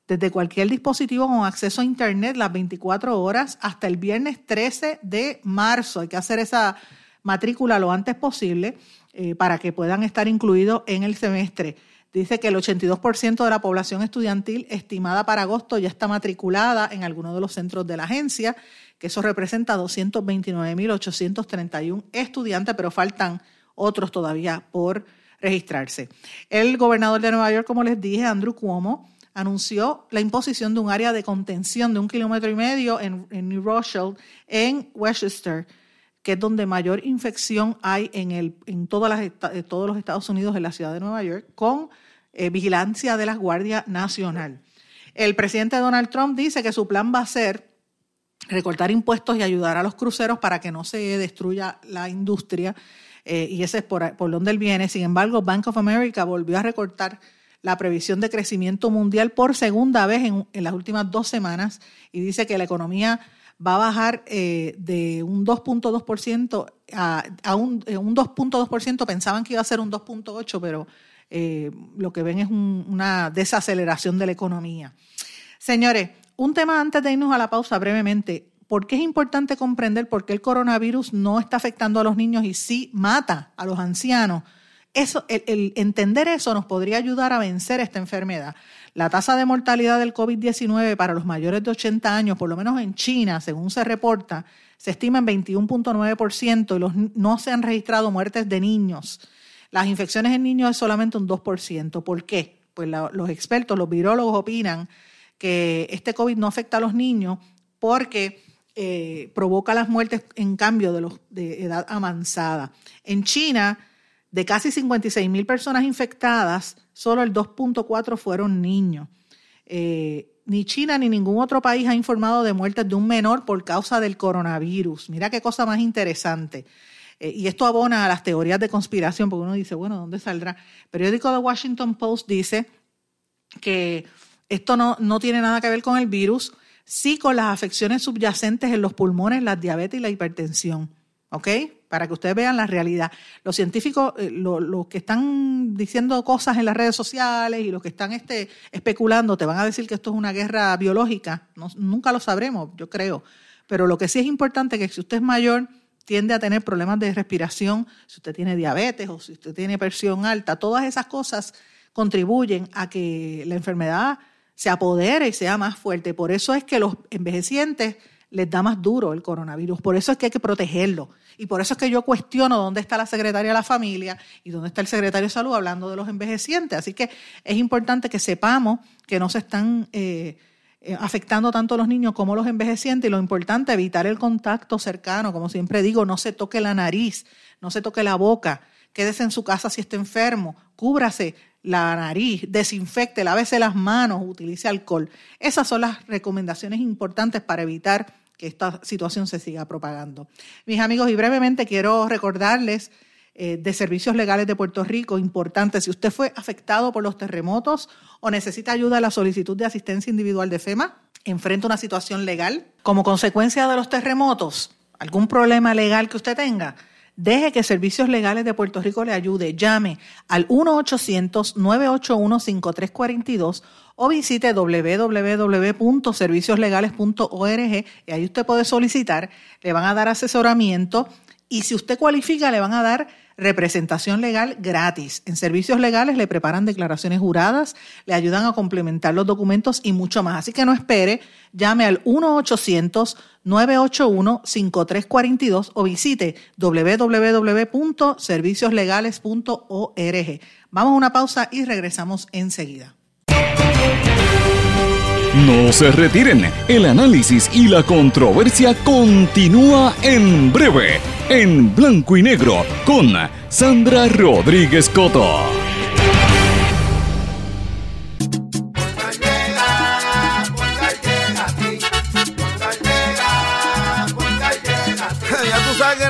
desde cualquier dispositivo con acceso a Internet las 24 horas hasta el viernes 13 de marzo. Hay que hacer esa matrícula lo antes posible eh, para que puedan estar incluidos en el semestre. Dice que el 82% de la población estudiantil estimada para agosto ya está matriculada en alguno de los centros de la agencia, que eso representa 229.831 estudiantes, pero faltan otros todavía por registrarse. El gobernador de Nueva York, como les dije, Andrew Cuomo, anunció la imposición de un área de contención de un kilómetro y medio en, New Rochelle, en Westchester, que es donde mayor infección hay en, el, en todas las, todos los Estados Unidos, en la ciudad de Nueva York, con eh, vigilancia de la Guardia Nacional. El presidente Donald Trump dice que su plan va a ser recortar impuestos y ayudar a los cruceros para que no se destruya la industria, eh, y ese es por, por donde él viene. Sin embargo, Bank of America volvió a recortar la previsión de crecimiento mundial por segunda vez en, las últimas dos semanas y dice que la economía va a bajar eh, de un 2.2% a, a, un, un 2.2%. Pensaban que iba a ser un 2.8%, pero eh, lo que ven es una desaceleración de la economía. Señores, un tema antes de irnos a la pausa brevemente. ¿Por qué es importante comprender por qué el coronavirus no está afectando a los niños y sí mata a los ancianos? Eso, el entender eso nos podría ayudar a vencer esta enfermedad. La tasa de mortalidad del COVID-19 para los mayores de 80 años, por lo menos en China, según se reporta, se estima en 21.9% y los, no se han registrado muertes de niños. Las infecciones en niños es solamente un 2%. ¿Por qué? Pues los expertos, los virólogos opinan que este COVID no afecta a los niños porque eh, provoca las muertes en cambio de los de edad avanzada. En China, de casi 56 mil personas infectadas, solo el 2.4 fueron niños. Eh, ni China ni ningún otro país ha informado de muertes de un menor por causa del coronavirus. Mira qué cosa más interesante. Eh, y esto abona a las teorías de conspiración, porque uno dice, bueno, ¿dónde saldrá? El periódico The Washington Post dice que esto no, no tiene nada que ver con el virus, sí con las afecciones subyacentes en los pulmones, la diabetes y la hipertensión. ¿Ok? para que ustedes vean la realidad. Los científicos, eh, los que están diciendo cosas en las redes sociales y los que están este, especulando, te van a decir que esto es una guerra biológica. nunca lo sabremos, yo creo. Pero lo que sí es importante es que si usted es mayor, tiende a tener problemas de respiración, si usted tiene diabetes o si usted tiene presión alta, todas esas cosas contribuyen a que la enfermedad se apodere y sea más fuerte. Por eso es que los envejecientes les da más duro el coronavirus. Por eso es que hay que protegerlo. Y por eso es que yo cuestiono dónde está la secretaria de la familia y dónde está el secretario de salud hablando de los envejecientes. Así que es importante que sepamos que no se están eh, afectando tanto a los niños como a los envejecientes y lo importante, evitar el contacto cercano, como siempre digo, no se toque la nariz, no se toque la boca, quédese en su casa si está enfermo, cúbrase la nariz, desinfecte, lávese las manos, utilice alcohol. Esas son las recomendaciones importantes para evitar que esta situación se siga propagando. Mis amigos, y brevemente quiero recordarles eh, de Servicios Legales de Puerto Rico, importante, si usted fue afectado por los terremotos o necesita ayuda a la solicitud de asistencia individual de FEMA, enfrenta una situación legal como consecuencia de los terremotos, algún problema legal que usted tenga, deje que Servicios Legales de Puerto Rico le ayude. Llame al 1-800-981-5342 o visite www.servicioslegales.org y ahí usted puede solicitar, le van a dar asesoramiento y si usted cualifica le van a dar representación legal gratis. En servicios legales le preparan declaraciones juradas, le ayudan a complementar los documentos y mucho más. Así que no espere, llame al 1-800-981-5342 o visite www.servicioslegales.org. Vamos a una pausa y regresamos enseguida. No se retiren, el análisis y la controversia continúa en breve, en blanco y negro, con Sandra Rodríguez Coto.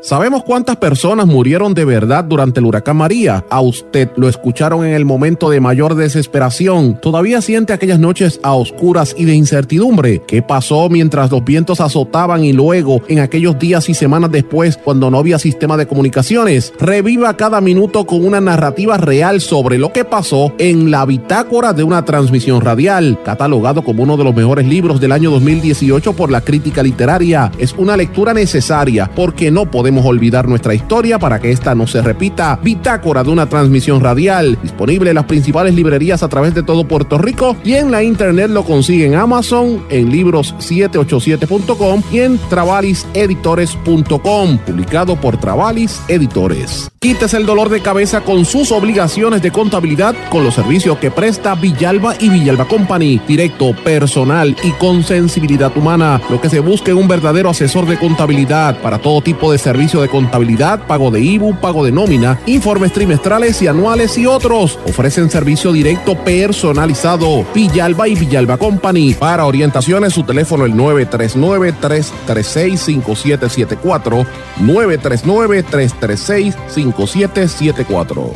¿Sabemos cuántas personas murieron de verdad durante el huracán María? A usted lo escucharon en el momento de mayor desesperación. ¿Todavía siente aquellas noches a oscuras y de incertidumbre? ¿Qué pasó mientras los vientos azotaban y luego en aquellos días y semanas después cuando no había sistema de comunicaciones? Reviva cada minuto con una narrativa real sobre lo que pasó en la bitácora de una transmisión radial, catalogado como uno de los mejores libros del año 2018 por la crítica literaria. Es una lectura necesaria porque no podemos olvidar nuestra historia para que esta no se repita. Bitácora de una transmisión radial, disponible en las principales librerías a través de todo Puerto Rico y en la internet lo consigue en Amazon, en libros787.com y en travaliseditores.com, publicado por Travalis Editores. Quítese el dolor de cabeza con sus obligaciones de contabilidad con los servicios que presta Villalba y Villalba Company, directo, personal y con sensibilidad humana. Lo que se busca en un verdadero asesor de contabilidad para todo tipo de servicios servicio de contabilidad, pago de IBU, pago de nómina, informes trimestrales y anuales y otros. Ofrecen servicio directo personalizado. Villalba y Villalba Company. Para orientaciones, su teléfono el 939-336-5774. 939-336-5774.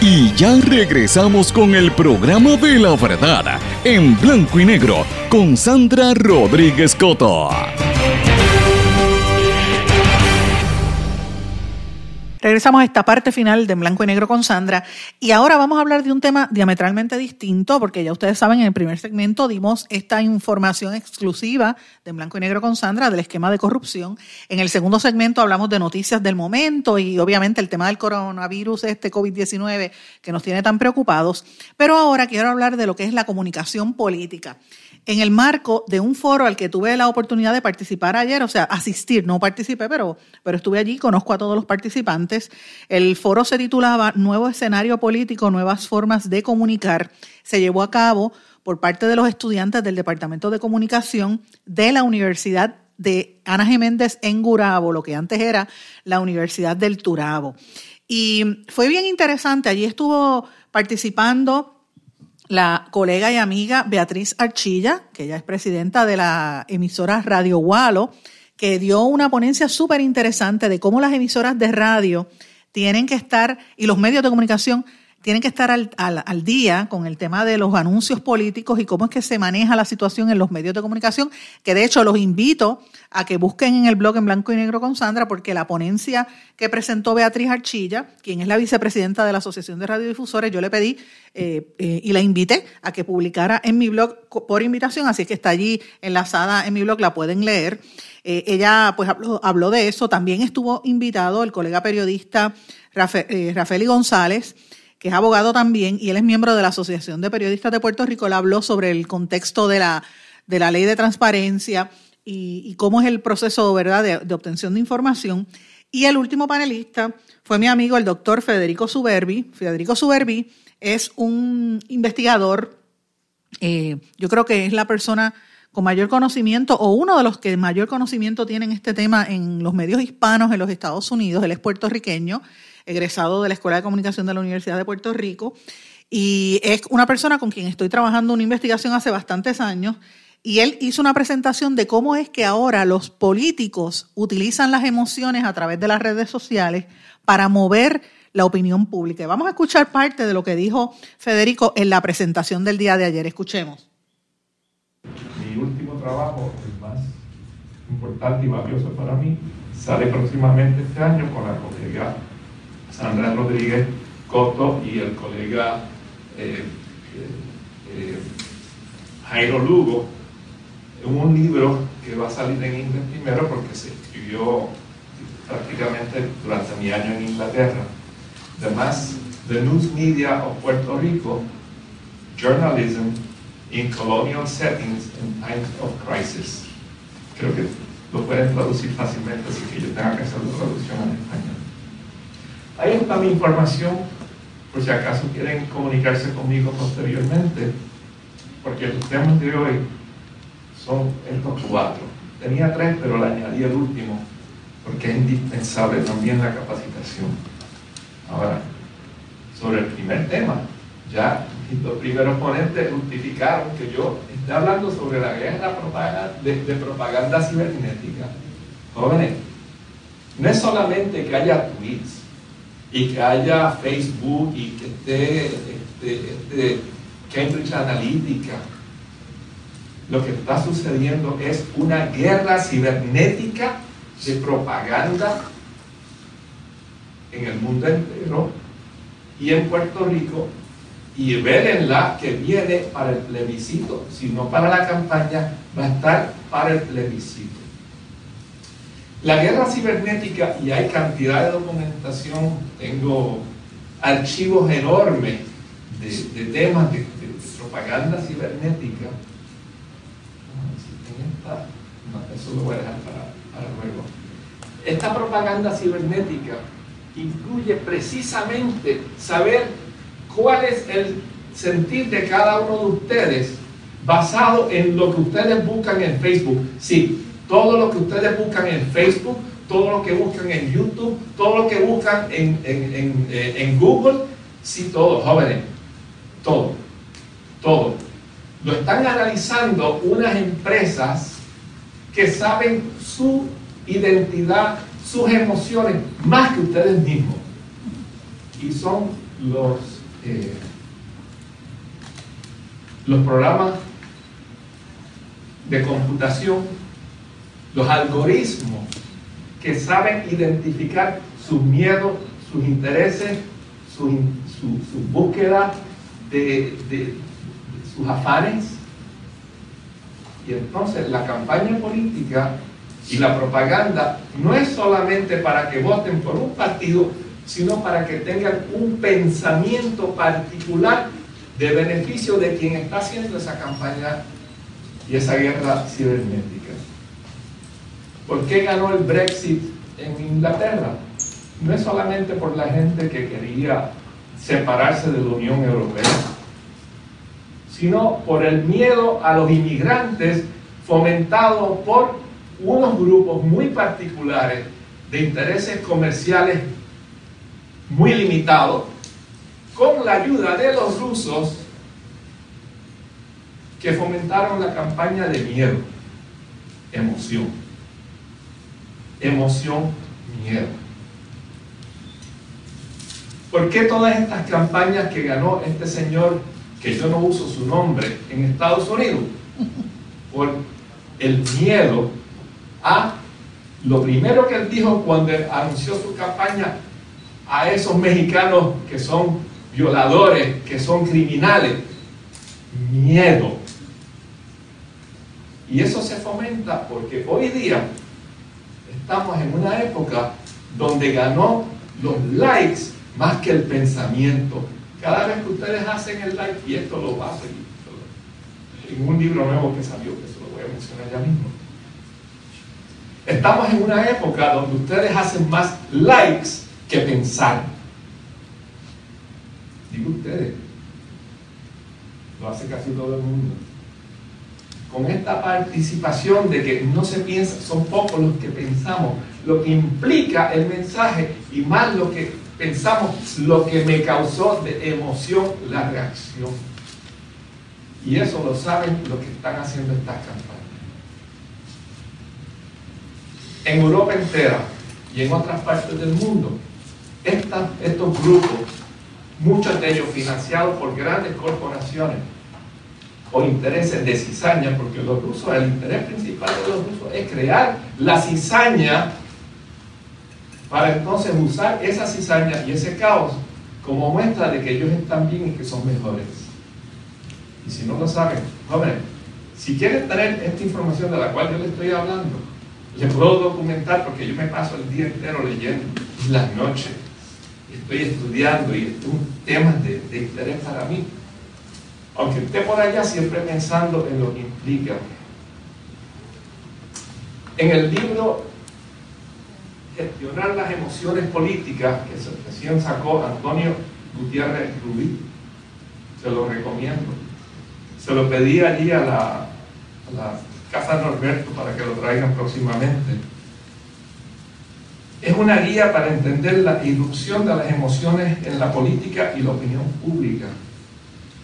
Y ya regresamos con el programa de la verdad en blanco y negro con Sandra Rodríguez Coto. Regresamos a esta parte final de Blanco y Negro con Sandra y ahora vamos a hablar de un tema diametralmente distinto porque ya ustedes saben en el primer segmento dimos esta información exclusiva de Blanco y Negro con Sandra del esquema de corrupción. En el segundo segmento hablamos de noticias del momento y obviamente el tema del coronavirus, este COVID-19 que nos tiene tan preocupados. Pero ahora quiero hablar de lo que es la comunicación política en el marco de un foro al que tuve la oportunidad de participar ayer, o sea, asistir, no participé, pero, pero estuve allí, conozco a todos los participantes. El foro se titulaba Nuevo escenario político, nuevas formas de comunicar. Se llevó a cabo por parte de los estudiantes del Departamento de Comunicación de la Universidad de Ana Jiménez en Gurabo, lo que antes era la Universidad del Turabo. Y fue bien interesante, allí estuvo participando la colega y amiga Beatriz Archilla, que ella es presidenta de la emisora Radio Walo, que dio una ponencia súper interesante de cómo las emisoras de radio tienen que estar, y los medios de comunicación, tienen que estar al, día con el tema de los anuncios políticos y cómo es que se maneja la situación en los medios de comunicación, que de hecho los invito a que busquen en el blog en blanco y negro con Sandra, porque la ponencia que presentó Beatriz Archilla, quien es la vicepresidenta de la Asociación de Radiodifusores, yo le pedí eh, eh, y la invité a que publicara en mi blog por invitación, así que está allí enlazada en mi blog, la pueden leer. Eh, ella pues habló, de eso, también estuvo invitado el colega periodista Rafael González, que es abogado también, y él es miembro de la Asociación de Periodistas de Puerto Rico. Él habló sobre el contexto de la, de la ley de transparencia y, cómo es el proceso ¿verdad? De, obtención de información. Y el último panelista fue mi amigo, el doctor Federico Suberbi. Federico Suberbi es un investigador, eh, yo creo que es la persona con mayor conocimiento o uno de los que mayor conocimiento tienen este tema en los medios hispanos en los Estados Unidos. Él es puertorriqueño egresado de la Escuela de Comunicación de la Universidad de Puerto Rico, y es una persona con quien estoy trabajando una investigación hace bastantes años, y él hizo una presentación de cómo es que ahora los políticos utilizan las emociones a través de las redes sociales para mover la opinión pública. Vamos a escuchar parte de lo que dijo Federico en la presentación del día de ayer. Escuchemos. Mi último trabajo, el más importante y valioso para mí, sale próximamente este año con la colega Sandra Rodríguez Coto y el colega eh, eh, eh, Jairo Lugo, un libro que va a salir en inglés primero porque se escribió prácticamente durante mi año en Inglaterra. Además, The News Media of Puerto Rico, Journalism in Colonial Settings in Times of Crisis. Creo que lo pueden traducir fácilmente, así que yo tenga que hacer la traducción en español. Ahí está mi información, por si acaso quieren comunicarse conmigo posteriormente, porque los temas de hoy son estos cuatro. Tenía tres, pero le añadí el último, porque es indispensable también la capacitación. Ahora, sobre el primer tema, ya los primeros ponentes justificaron que yo esté hablando sobre la guerra de, de propaganda cibernética. Jóvenes, no es solamente que haya tweets, y que haya Facebook y que esté este, este, Cambridge Analytica. Lo que está sucediendo es una guerra cibernética de propaganda en el mundo entero y en Puerto Rico y la que viene para el plebiscito, si no para la campaña, va a estar para el plebiscito. La guerra cibernética, y hay cantidad de documentación, tengo archivos enormes de, temas de, propaganda cibernética. No, eso lo voy a dejar para, luego. Esta propaganda cibernética incluye precisamente saber cuál es el sentir de cada uno de ustedes basado en lo que ustedes buscan en Facebook. Sí, todo lo que ustedes buscan en Facebook, todo lo que buscan en YouTube, todo lo que buscan en, eh, Google, sí, todo, jóvenes, todo, todo. Lo están analizando unas empresas que saben su identidad, sus emociones, más que ustedes mismos. Y son los, eh, los programas de computación los algoritmos que saben identificar sus miedos, sus intereses, su, búsqueda de, sus afanes. Y entonces la campaña política y la propaganda no es solamente para que voten por un partido, sino para que tengan un pensamiento particular de beneficio de quien está haciendo esa campaña y esa guerra cibernética. ¿Por qué ganó el Brexit en Inglaterra? No es solamente por la gente que quería separarse de la Unión Europea, sino por el miedo a los inmigrantes fomentado por unos grupos muy particulares de intereses comerciales muy limitados, con la ayuda de los rusos que fomentaron la campaña de miedo, emoción emoción, miedo. ¿Por qué todas estas campañas que ganó este señor, que yo no uso su nombre, en Estados Unidos? Por el miedo a lo primero que él dijo cuando anunció su campaña a esos mexicanos que son violadores, que son criminales, miedo. Y eso se fomenta porque hoy día estamos en una época donde ganó los likes más que el pensamiento. Cada vez que ustedes hacen el like, y esto lo va a seguir en un libro nuevo que salió, que eso lo voy a mencionar ya mismo. Estamos en una época donde ustedes hacen más likes que pensar. Digo ustedes, lo hace casi todo el mundo. Con esta participación de que no se piensa, son pocos los que pensamos, lo que implica el mensaje y más lo que pensamos, lo que me causó de emoción la reacción. Y eso lo saben los que están haciendo estas campañas. En Europa entera y en otras partes del mundo, estos grupos, muchos de ellos financiados por grandes corporaciones o intereses de cizaña, porque los rusos, el interés principal de los rusos es crear la cizaña para entonces usar esa cizaña y ese caos como muestra de que ellos están bien y que son mejores. Y si no lo saben, jóvenes, si quieren tener esta información de la cual yo les estoy hablando, les puedo documentar porque yo me paso el día entero leyendo las noches estoy estudiando y es un tema de, de interés para mí. Aunque esté por allá siempre pensando en lo que implica. En el libro Gestionar las emociones políticas que recién sacó Antonio Gutiérrez Rubí, se lo recomiendo. Se lo pedí allí a la, a la Casa Norberto para que lo traigan próximamente es una guía para entender la irrupción de las emociones en la política y la opinión pública.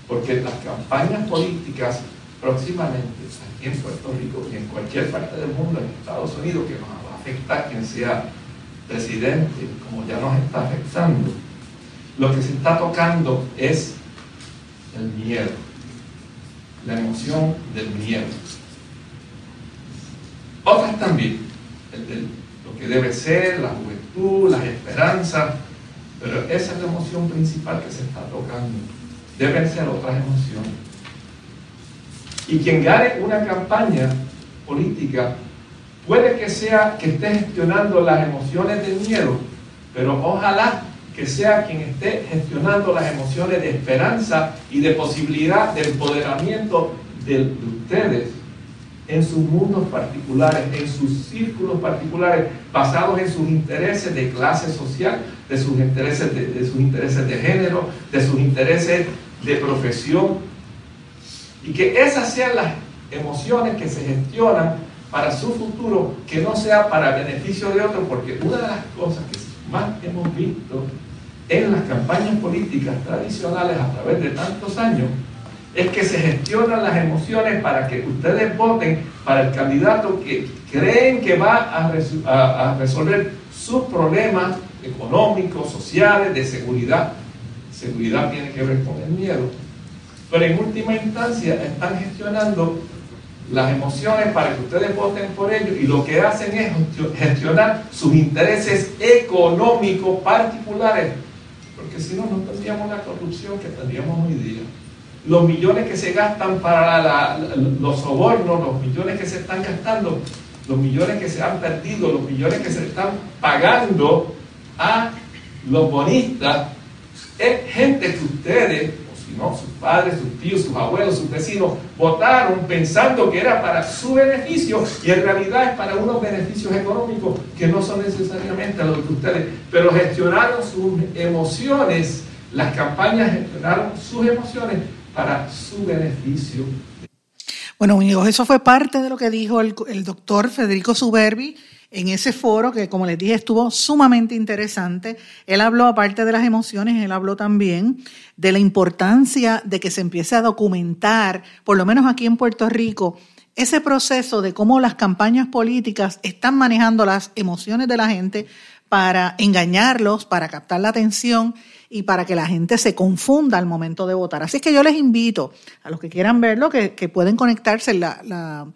Porque las campañas políticas próximamente aquí en Puerto Rico y en cualquier parte del mundo, en Estados Unidos, que nos va a quien sea presidente, como ya nos está afectando, lo que se está tocando es el miedo, la emoción del miedo. Otras también, del que debe ser, la juventud, las esperanzas, pero esa es la emoción principal que se está tocando. Deben ser otras emociones. Y quien gane una campaña política puede que sea que esté gestionando las emociones del miedo, pero ojalá que sea quien esté gestionando las emociones de esperanza y de posibilidad de empoderamiento de ustedes en sus mundos particulares, en sus círculos particulares, basados en sus intereses de clase social, de sus intereses de, sus intereses de género, de sus intereses de profesión, y que esas sean las emociones que se gestionan para su futuro, que no sea para beneficio de otros, porque una de las cosas que más hemos visto en las campañas políticas tradicionales a través de tantos años es que se gestionan las emociones para que ustedes voten para el candidato que creen que va a, resolver sus problemas económicos, sociales, de seguridad. Seguridad tiene que ver con el miedo. Pero en última instancia están gestionando las emociones para que ustedes voten por ellos y lo que hacen es gestionar sus intereses económicos particulares, porque si no, no tendríamos la corrupción que tendríamos hoy día los millones que se gastan para los sobornos, los millones que se están gastando, los millones que se han perdido, los millones que se están pagando a los bonistas, es gente que ustedes, o si no, sus padres, sus tíos, sus abuelos, sus vecinos, votaron pensando que era para su beneficio y en realidad es para unos beneficios económicos que no son necesariamente los de ustedes, pero gestionaron sus emociones, las campañas gestionaron sus emociones para su beneficio. Bueno, amigos, eso fue parte de lo que dijo el, doctor Federico Suberbi en ese foro que, como les dije, estuvo sumamente interesante. Él habló, aparte de las emociones, él habló también de la importancia de que se empiece a documentar, por lo menos aquí en Puerto Rico, ese proceso de cómo las campañas políticas están manejando las emociones de la gente para engañarlos, para captar la atención y para que la gente se confunda al momento de votar. Así que yo les invito a los que quieran verlo, que, pueden conectarse. La, la,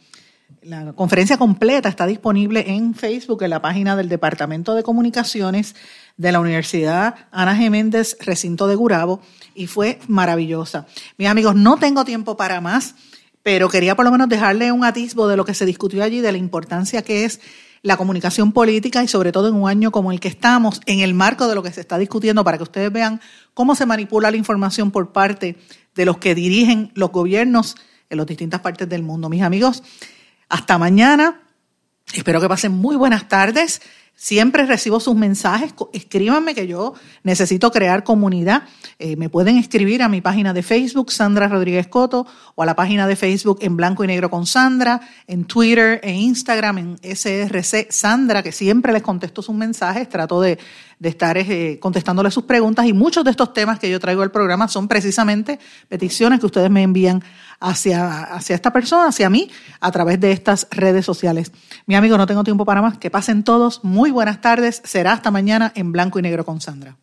la conferencia completa está disponible en Facebook, en la página del Departamento de Comunicaciones de la Universidad Ana Geméndez, recinto de Gurabo, y fue maravillosa. Mis amigos, no tengo tiempo para más, pero quería por lo menos dejarle un atisbo de lo que se discutió allí, de la importancia que es la comunicación política y sobre todo en un año como el que estamos, en el marco de lo que se está discutiendo, para que ustedes vean cómo se manipula la información por parte de los que dirigen los gobiernos en las distintas partes del mundo. Mis amigos, hasta mañana. Espero que pasen muy buenas tardes. Siempre recibo sus mensajes, escríbanme que yo necesito crear comunidad. Eh, me pueden escribir a mi página de Facebook, Sandra Rodríguez Coto, o a la página de Facebook en blanco y negro con Sandra, en Twitter, en Instagram, en SRC Sandra, que siempre les contesto sus mensajes, trato de, de estar eh, contestándole sus preguntas y muchos de estos temas que yo traigo al programa son precisamente peticiones que ustedes me envían hacia, hacia esta persona, hacia mí, a través de estas redes sociales. Mi amigo, no tengo tiempo para más. Que pasen todos. Muy buenas tardes. Será hasta mañana en blanco y negro con Sandra.